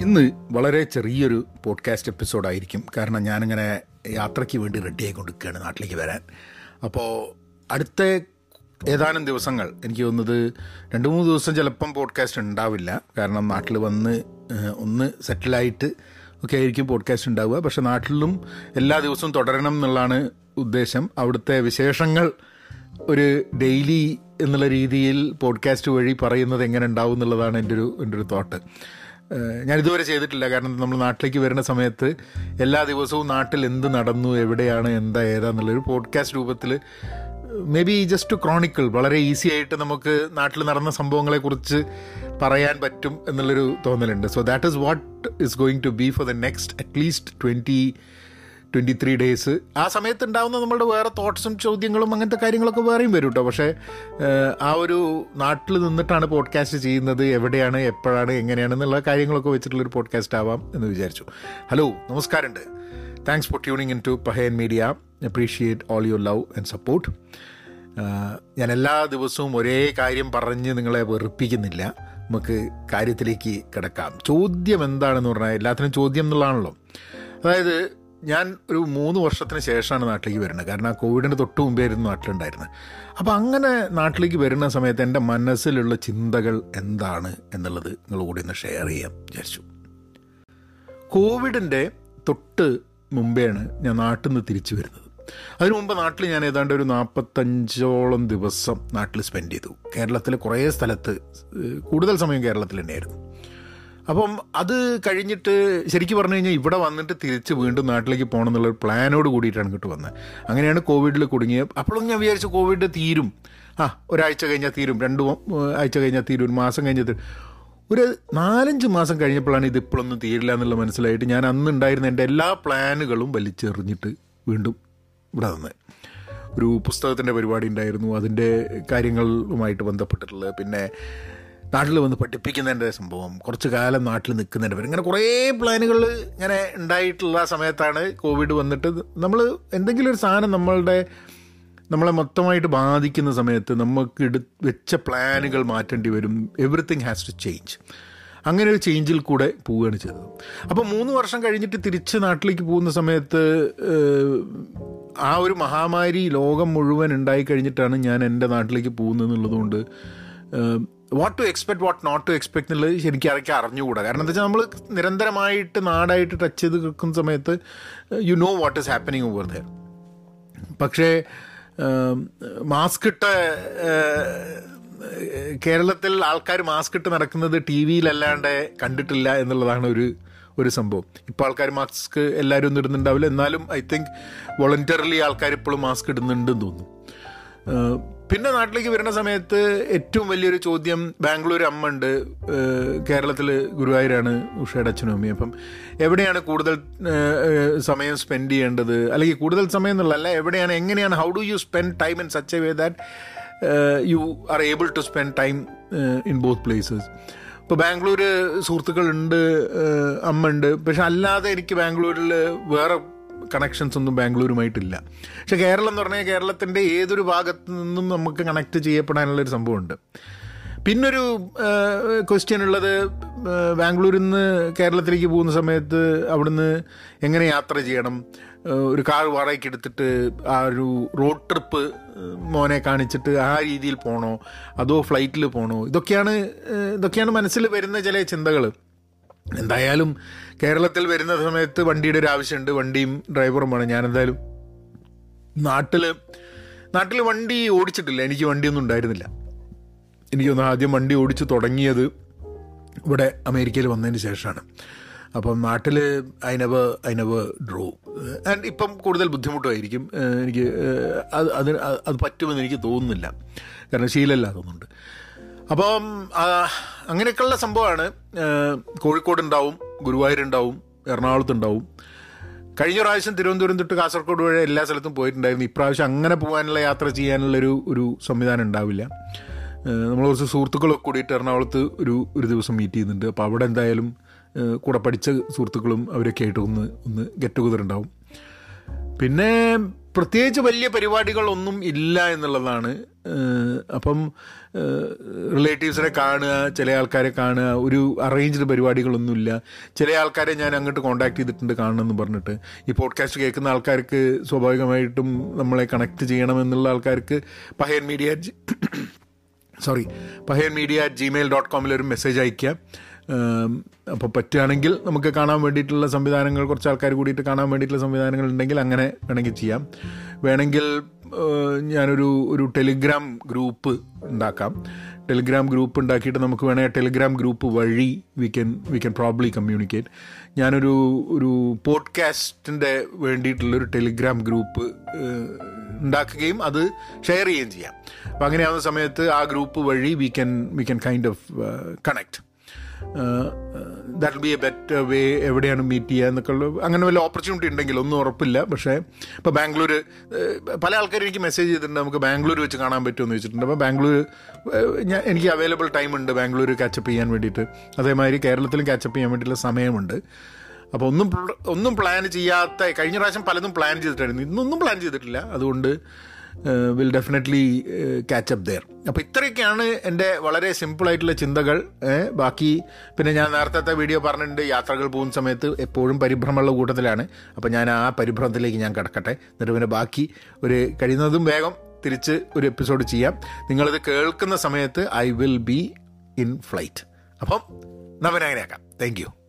ഇന്ന് വളരെ ചെറിയൊരു പോഡ്കാസ്റ്റ് എപ്പിസോഡായിരിക്കും കാരണം ഞാനിങ്ങനെ യാത്രയ്ക്ക് വേണ്ടി റെഡി ആയിക്കൊണ്ടിരിക്കുകയാണ് നാട്ടിലേക്ക് വരാൻ. അപ്പോൾ അടുത്ത ഏതാനും ദിവസങ്ങൾ എനിക്ക് തോന്നുന്നത് രണ്ട് മൂന്ന് ദിവസം ചിലപ്പം പോഡ്കാസ്റ്റ് ഉണ്ടാവില്ല. കാരണം നാട്ടിൽ വന്ന് ഒന്ന് സെറ്റിലായിട്ട് ഒക്കെ ആയിരിക്കും പോഡ്കാസ്റ്റ് ഉണ്ടാവുക. പക്ഷേ നാട്ടിലും എല്ലാ ദിവസവും തുടരണം എന്നുള്ളതാണ് ഉദ്ദേശം. അവിടുത്തെ വിശേഷങ്ങൾ ഒരു ഡെയിലി എന്നുള്ള രീതിയിൽ പോഡ്കാസ്റ്റ് വഴി പറയുന്നത് എങ്ങനെ ഉണ്ടാവും എന്നുള്ളതാണ് എന്റെ ഒരു എന്റെ ഒരു തോട്ട് ഞാൻ ഇതുവരെ ചെയ്തിട്ടില്ല. കാരണം നമ്മൾ നാട്ടിലേക്ക് വരുന്ന സമയത്ത് എല്ലാ ദിവസവും നാട്ടിൽ എന്ത് നടന്നു എവിടെയാണ് എന്താ ഏതാന്നുള്ളൊരു പോഡ്കാസ്റ്റ് രൂപത്തിൽ മേ ബി ജസ്റ്റ് ക്രോണിക്കിൾ വളരെ ഈസി ആയിട്ട് നമുക്ക് നാട്ടിൽ നടന്ന സംഭവങ്ങളെക്കുറിച്ച് പറയാൻ പറ്റും എന്നുള്ളൊരു തോന്നലുണ്ട്. So that is what is going to be for the next at least twenty twenty three days ആ സമയത്ത് ഉണ്ടാകുന്ന നമ്മളുടെ വേറെ തോട്ട്സും ചോദ്യങ്ങളും അങ്ങനത്തെ കാര്യങ്ങളൊക്കെ വേറെയും വരും കേട്ടോ പക്ഷേ ആ ഒരു നാട്ടിൽ നിന്നിട്ടാണ് പോഡ്കാസ്റ്റ് ചെയ്യുന്നത് എവിടെയാണ് എപ്പോഴാണ് എങ്ങനെയാണ് എന്നുള്ള കാര്യങ്ങളൊക്കെ വെച്ചിട്ടുള്ളൊരു പോഡ്കാസ്റ്റ് ആവാം എന്ന് വിചാരിച്ചു. ഹലോ നമസ്കാരമുണ്ട്. Thanks for tuning in to Pahayan media appreciate all your love and support ഞാൻ എല്ലാ ദിവസവും ഒരേ കാര്യം പറഞ്ഞ് നിങ്ങളെ വെറുപ്പിക്കുന്നില്ല. നമുക്ക് കാര്യത്തിലേക്ക് കിടക്കാം. ചോദ്യം എന്താണെന്ന് പറഞ്ഞാൽ എല്ലാത്തിനും ചോദ്യം എന്നുള്ളതാണല്ലോ. അതായത് ഞാൻ ഒരു മൂന്ന് വർഷത്തിന് ശേഷമാണ് നാട്ടിലേക്ക് വരുന്നത്. കാരണം ആ കോവിഡിന് തൊട്ട് മുമ്പേ ആയിരുന്നു നാട്ടിലുണ്ടായിരുന്നത്. അപ്പോൾ അങ്ങനെ നാട്ടിലേക്ക് വരുന്ന സമയത്ത് എന്റെ മനസ്സിലുള്ള ചിന്തകൾ എന്താണ് എന്നുള്ളത് നിങ്ങൾ കൂടി ഒന്ന് ഷെയർ ചെയ്യാൻ വിചാരിച്ചു. കോവിഡിന്റെ തൊട്ട് മുമ്പെയാണ് ഞാൻ നാട്ടിൽ നിന്ന് തിരിച്ചു വരുന്നത്. അതിനു മുമ്പ് നാട്ടിൽ ഞാൻ ഏതാണ്ട് ഒരു നാൽപ്പത്തഞ്ചോളം ദിവസം നാട്ടിൽ സ്പെൻഡ് ചെയ്തു. കേരളത്തിലെ കുറേ സ്ഥലത്ത് കൂടുതൽ സമയം കേരളത്തിൽ തന്നെയായിരുന്നു. അപ്പം അത് കഴിഞ്ഞിട്ട് ശരിക്കും പറഞ്ഞു കഴിഞ്ഞാൽ ഇവിടെ വന്നിട്ട് തിരിച്ച് വീണ്ടും നാട്ടിലേക്ക് പോകണം എന്നുള്ളൊരു പ്ലാനോട് കൂടിയിട്ടാണ് ഇങ്ങോട്ട് വന്നത്. അങ്ങനെയാണ് കോവിഡിൽ കുടുങ്ങിയത്. അപ്പോഴും ഞാൻ വിചാരിച്ചു കോവിഡ് തീരും. ആ ഒരാഴ്ച കഴിഞ്ഞാൽ തീരും. രണ്ട് ആഴ്ച കഴിഞ്ഞാൽ തീരും. ഒരു മാസം കഴിഞ്ഞാൽ തീരും. ഒരു നാലഞ്ച് മാസം കഴിഞ്ഞപ്പോഴാണ് ഇതിപ്പോഴൊന്നും തീരില്ല എന്നുള്ള മനസ്സിലായിട്ട് ഞാൻ അന്ന് ഉണ്ടായിരുന്ന എന്റെ എല്ലാ പ്ലാനുകളും വലിച്ചെറിഞ്ഞിട്ട് വീണ്ടും ഇവിടെ വന്നത്. ഒരു പുസ്തകത്തിന്റെ പരിപാടി ഉണ്ടായിരുന്നു. അതിന്റെ കാര്യങ്ങളുമായിട്ട് ബന്ധപ്പെട്ടിട്ടുള്ളത്. പിന്നെ നാട്ടിൽ വന്ന് പഠിപ്പിക്കുന്നതിന്റെ സംഭവം കുറച്ച് കാലം നാട്ടിൽ നിൽക്കുന്നതിന്റെ പേര്. ഇങ്ങനെ കുറേ പ്ലാനുകൾ ഇങ്ങനെ ഉണ്ടായിട്ടുള്ള സമയത്താണ് കോവിഡ് വന്നിട്ട് നമ്മൾ എന്തെങ്കിലും ഒരു സാധനം നമ്മളുടെ നമ്മളെ മൊത്തമായിട്ട് ബാധിക്കുന്ന സമയത്ത് നമുക്ക് എടു വെച്ച പ്ലാനുകൾ മാറ്റേണ്ടി വരും. എവറിത്തിങ് ഹാസ് ടു ചേഞ്ച് അങ്ങനെ ഒരു ചേഞ്ചിൽ കൂടെ പോവുകയാണ് ചെയ്തത്. അപ്പോൾ മൂന്ന് വർഷം കഴിഞ്ഞിട്ട് തിരിച്ച് നാട്ടിലേക്ക് പോകുന്ന സമയത്ത് ആ ഒരു മഹാമാരി ലോകം മുഴുവൻ ഉണ്ടായി കഴിഞ്ഞിട്ടാണ് ഞാൻ എന്റെ നാട്ടിലേക്ക് പോകുന്നത് എന്നുള്ളതുകൊണ്ട് what to expect what not to expect എന്നുള്ളത് ശരിക്കും അതൊക്കെ അറിഞ്ഞുകൂടാ? കാരണം എന്താ വെച്ചാൽ നമ്മൾ നിരന്തരമായിട്ട് നാടായിട്ട് ടച്ച് ചെയ്ത് നിൽക്കുന്ന സമയത്ത് you know what is happening over there പക്ഷേ മാസ്ക് ഇട്ട കേരളത്തിൽ ആൾക്കാർ മാസ്ക് ഇട്ട് നടക്കുന്നത് ടി വിയിലല്ലാണ്ട് കണ്ടിട്ടില്ല എന്നുള്ളതാണ് ഒരു ഒരു സംഭവം. ഇപ്പോൾ ആൾക്കാർ മാസ്ക് എല്ലാവരും ഒന്നും ഇടുന്നുണ്ടാവില്ല. എന്നാലും ഐ തിങ്ക് വോളണ്ടറിലി ആൾക്കാർ ഇപ്പോഴും മാസ്ക് ഇടുന്നുണ്ടെന്ന് തോന്നുന്നു. പിന്നെ നാട്ടിലേക്ക് വരുന്ന സമയത്ത് ഏറ്റവും വലിയൊരു ചോദ്യം ബാംഗ്ലൂർ അമ്മ ഉണ്ട്. കേരളത്തിൽ ഗുരുവായൂരാണ് ഉഷയുടെ അച്ഛനും അമ്മയും. അപ്പം എവിടെയാണ് കൂടുതൽ സമയം സ്പെൻഡ് ചെയ്യേണ്ടത്? അല്ലെങ്കിൽ കൂടുതൽ സമയം എന്നുള്ളതല്ല എവിടെയാണ് എങ്ങനെയാണ് how do you spend time in such a way that you are able to spend time in both places ഇപ്പോൾ ബാംഗ്ലൂർ സുഹൃത്തുക്കളുണ്ട് അമ്മ ഉണ്ട്. പക്ഷെ അല്ലാതെ എനിക്ക് ബാംഗ്ലൂരിൽ വേറെ കണക്ഷൻസ് ഒന്നും ബാംഗ്ലൂരുമായിട്ടില്ല. പക്ഷെ കേരളം എന്ന് പറഞ്ഞാൽ കേരളത്തിന്റെ ഏതൊരു ഭാഗത്തു നിന്നും നമുക്ക് കണക്ട് ചെയ്യപ്പെടാനുള്ളൊരു സംഭവമുണ്ട്. പിന്നൊരു ക്വസ്റ്റ്യൻ ഉള്ളത് ബാംഗ്ലൂരിൽ നിന്ന് കേരളത്തിലേക്ക് പോകുന്ന സമയത്ത് അവിടുന്ന് എങ്ങനെ യാത്ര ചെയ്യണം? ഒരു കാർ വാടകയ്ക്ക് എടുത്തിട്ട് ആ ഒരു റോഡ് ട്രിപ്പ് മോനെ കാണിച്ചിട്ട് ആ രീതിയിൽ പോകണോ അതോ ഫ്ലൈറ്റിൽ പോകണോ ഇതൊക്കെയാണ് ഇതൊക്കെയാണ് മനസ്സിൽ വരുന്ന ചില ചിന്തകൾ എന്തായാലും കേരളത്തിൽ വരുന്ന സമയത്ത് വണ്ടിയുടെ ഒരു ആവശ്യമുണ്ട്. വണ്ടിയും ഡ്രൈവറും വേണം ഞാൻ എന്തായാലും നാട്ടിൽ നാട്ടിൽ വണ്ടി ഓടിച്ചിട്ടില്ല. എനിക്ക് വണ്ടിയൊന്നും ഉണ്ടായിരുന്നില്ല. എനിക്കൊന്ന് ആദ്യം വണ്ടി ഓടിച്ച് തുടങ്ങിയത് ഇവിടെ അമേരിക്കയിൽ വന്നതിന് ശേഷമാണ്. അപ്പം നാട്ടിൽ അതിനവ അതിനവ ഡ്രോ. ആൻഡ് ഇപ്പം കൂടുതൽ ബുദ്ധിമുട്ടായിരിക്കും എനിക്ക് അത് അതിന് അത് പറ്റുമെന്ന് എനിക്ക് തോന്നുന്നില്ല. കാരണം ശീലമില്ലാത്തതുകൊണ്ട്. അപ്പം അങ്ങനെയൊക്കെയുള്ള സംഭവമാണ്. കോഴിക്കോട് ഉണ്ടാവും ഗുരുവായൂരുണ്ടാവും എറണാകുളത്തുണ്ടാവും. കഴിഞ്ഞ പ്രാവശ്യം തിരുവനന്തപുരം തൊട്ട് കാസർഗോഡ് വഴി എല്ലാ സ്ഥലത്തും പോയിട്ടുണ്ടായിരുന്നു. ഇപ്രാവശ്യം അങ്ങനെ പോകാനുള്ള യാത്ര ചെയ്യാനുള്ളൊരു ഒരു സംവിധാനം ഉണ്ടാവില്ല. നമ്മൾ കുറച്ച് സുഹൃത്തുക്കളൊക്കെ കൂടിയിട്ട് എറണാകുളത്ത് ഒരു ഒരു ദിവസം മീറ്റ് ചെയ്യുന്നുണ്ട്. അപ്പോൾ അവിടെ എന്തായാലും കൂടെ പഠിച്ച സുഹൃത്തുക്കളും അവരൊക്കെ ആയിട്ട് ഒന്ന് ഒന്ന് ഗെറ്റ് ടുഗദർ ഉണ്ടാവും. പിന്നെ പ്രത്യേകിച്ച് വലിയ പരിപാടികളൊന്നും ഇല്ല എന്നുള്ളതാണ് അപ്പം റിലേറ്റീവ്സിനെ കാണുക ചില ആൾക്കാരെ കാണുക ഒരു അറേഞ്ച്ഡ് പരിപാടികളൊന്നുമില്ല. ചില ആൾക്കാരെ ഞാൻ അങ്ങോട്ട് കോൺടാക്ട് ചെയ്തിട്ടുണ്ട് കാണണമെന്ന് പറഞ്ഞിട്ട്. ഈ പോഡ്കാസ്റ്റ് കേൾക്കുന്ന ആൾക്കാർക്ക് സ്വാഭാവികമായിട്ടും നമ്മളെ കണക്ട് ചെയ്യണമെന്നുള്ള ആൾക്കാർക്ക് Pahayan media sorry Pahayan media at Gmail dot കോമിൽ ഒരു മെസ്സേജ് അയക്കുക അപ്പോൾ പറ്റുകയാണെങ്കിൽ നമുക്ക് കാണാൻ വേണ്ടിയിട്ടുള്ള സംവിധാനങ്ങൾ കുറച്ച് ആൾക്കാർ കൂടിയിട്ട് കാണാൻ വേണ്ടിയിട്ടുള്ള സംവിധാനങ്ങൾ ഉണ്ടെങ്കിൽ അങ്ങനെ വേണമെങ്കിൽ ചെയ്യാം. വേണമെങ്കിൽ ഞാനൊരു ഒരു ടെലിഗ്രാം ഗ്രൂപ്പ് ഉണ്ടാക്കാം. ടെലിഗ്രാം ഗ്രൂപ്പ് ഉണ്ടാക്കിയിട്ട് നമുക്ക് വേണമെങ്കിൽ ടെലിഗ്രാം ഗ്രൂപ്പ് വഴി we can we can probably communicate ഞാനൊരു ഒരു പോഡ്കാസ്റ്റിന്റെ വേണ്ടിയിട്ടുള്ളൊരു ടെലിഗ്രാം ഗ്രൂപ്പ് ഉണ്ടാക്കുകയും അത് ഷെയർ ചെയ്യുകയും ചെയ്യാം. അപ്പം അങ്ങനെയാവുന്ന സമയത്ത് ആ ഗ്രൂപ്പ് വഴി we can we can kind of connect that be a better way എവിടെയാണ് മീറ്റ് ചെയ്യുക എന്നൊക്കെ ഉള്ള അങ്ങനെ വല്ല ഓപ്പർച്യൂണിറ്റി ഉണ്ടെങ്കിൽ ഒന്നും ഉറപ്പില്ല. പക്ഷേ ഇപ്പോൾ ബാംഗ്ലൂർ പല ആൾക്കാരും എനിക്ക് മെസ്സേജ് ചെയ്തിട്ടുണ്ട് നമുക്ക് ബാംഗ്ലൂർ വെച്ച് കാണാൻ പറ്റുമെന്ന് ചോദിച്ചിട്ടുണ്ട് അപ്പോൾ ബാംഗ്ലൂർ ഞാൻ എനിക്ക് അവൈലബിൾ ടൈം ഉണ്ട് ബാംഗ്ലൂർ കാച്ചപ്പ് ചെയ്യാൻ വേണ്ടിയിട്ട്. അതേമാതിരി കേരളത്തിലും കാച്ചപ്പ് ചെയ്യാൻ വേണ്ടിയിട്ടുള്ള സമയമുണ്ട്. അപ്പോൾ ഒന്നും ഒന്നും പ്ലാൻ ചെയ്യാത്ത കഴിഞ്ഞ പ്രാവശ്യം പലതും പ്ലാൻ ചെയ്തിട്ടായിരുന്നു. ഇന്നൊന്നും പ്ലാൻ ചെയ്തിട്ടില്ല. അതുകൊണ്ട് will definitely catch up there അപ്പോൾ ഇത്രയൊക്കെയാണ് എന്റെ വളരെ സിമ്പിളായിട്ടുള്ള ചിന്തകൾ. ബാക്കി പിന്നെ ഞാൻ നേരത്തെ വീഡിയോ പറഞ്ഞിട്ടുണ്ട് യാത്രകൾ പോകുന്ന സമയത്ത് എപ്പോഴും പരിഭ്രമമുള്ള കൂട്ടത്തിലാണ്. അപ്പോൾ ഞാൻ ആ പരിഭ്രമത്തിലേക്ക് ഞാൻ കിടക്കട്ടെ. എന്നിട്ട് പിന്നെ ബാക്കി ഒരു കഴിയുന്നതും വേഗം തിരിച്ച് ഒരു എപ്പിസോഡ് ചെയ്യാം. നിങ്ങളിത് കേൾക്കുന്ന സമയത്ത് I will be in flight അപ്പം നവനങ്ങനെയാക്കാം താങ്ക് യു